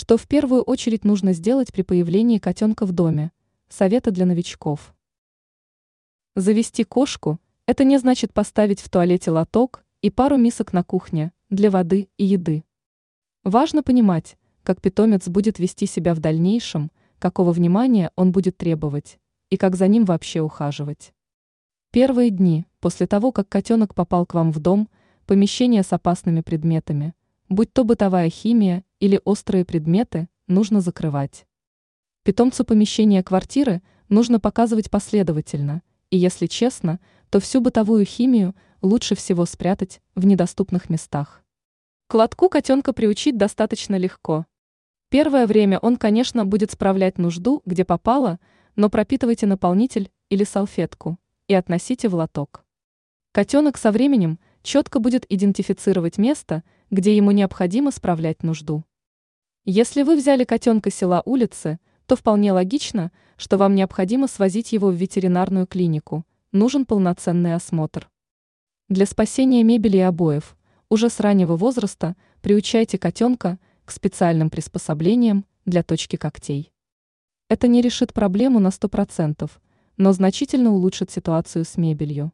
Что в первую очередь нужно сделать при появлении котенка в доме? Советы для новичков. Завести кошку – это не значит поставить в туалете лоток и пару мисок на кухне для воды и еды. Важно понимать, как питомец будет вести себя в дальнейшем, какого внимания он будет требовать и как за ним вообще ухаживать. Первые дни, после того, как котенок попал к вам в дом, помещение с опасными предметами, будь то бытовая химия или острые предметы, нужно закрывать. Питомцу помещения квартиры нужно показывать последовательно, и если честно, то всю бытовую химию лучше всего спрятать в недоступных местах. К лотку котенка приучить достаточно легко. Первое время он, конечно, будет справлять нужду, где попало, но пропитывайте наполнитель или салфетку и относите в лоток. Котенок со временем четко будет идентифицировать место, где ему необходимо справлять нужду. Если вы взяли котенка села улицы, то вполне логично, что вам необходимо свозить его в ветеринарную клинику, нужен полноценный осмотр. Для спасения мебели и обоев уже с раннего возраста приучайте котенка к специальным приспособлениям для точки когтей. Это не решит проблему на 100%, но значительно улучшит ситуацию с мебелью.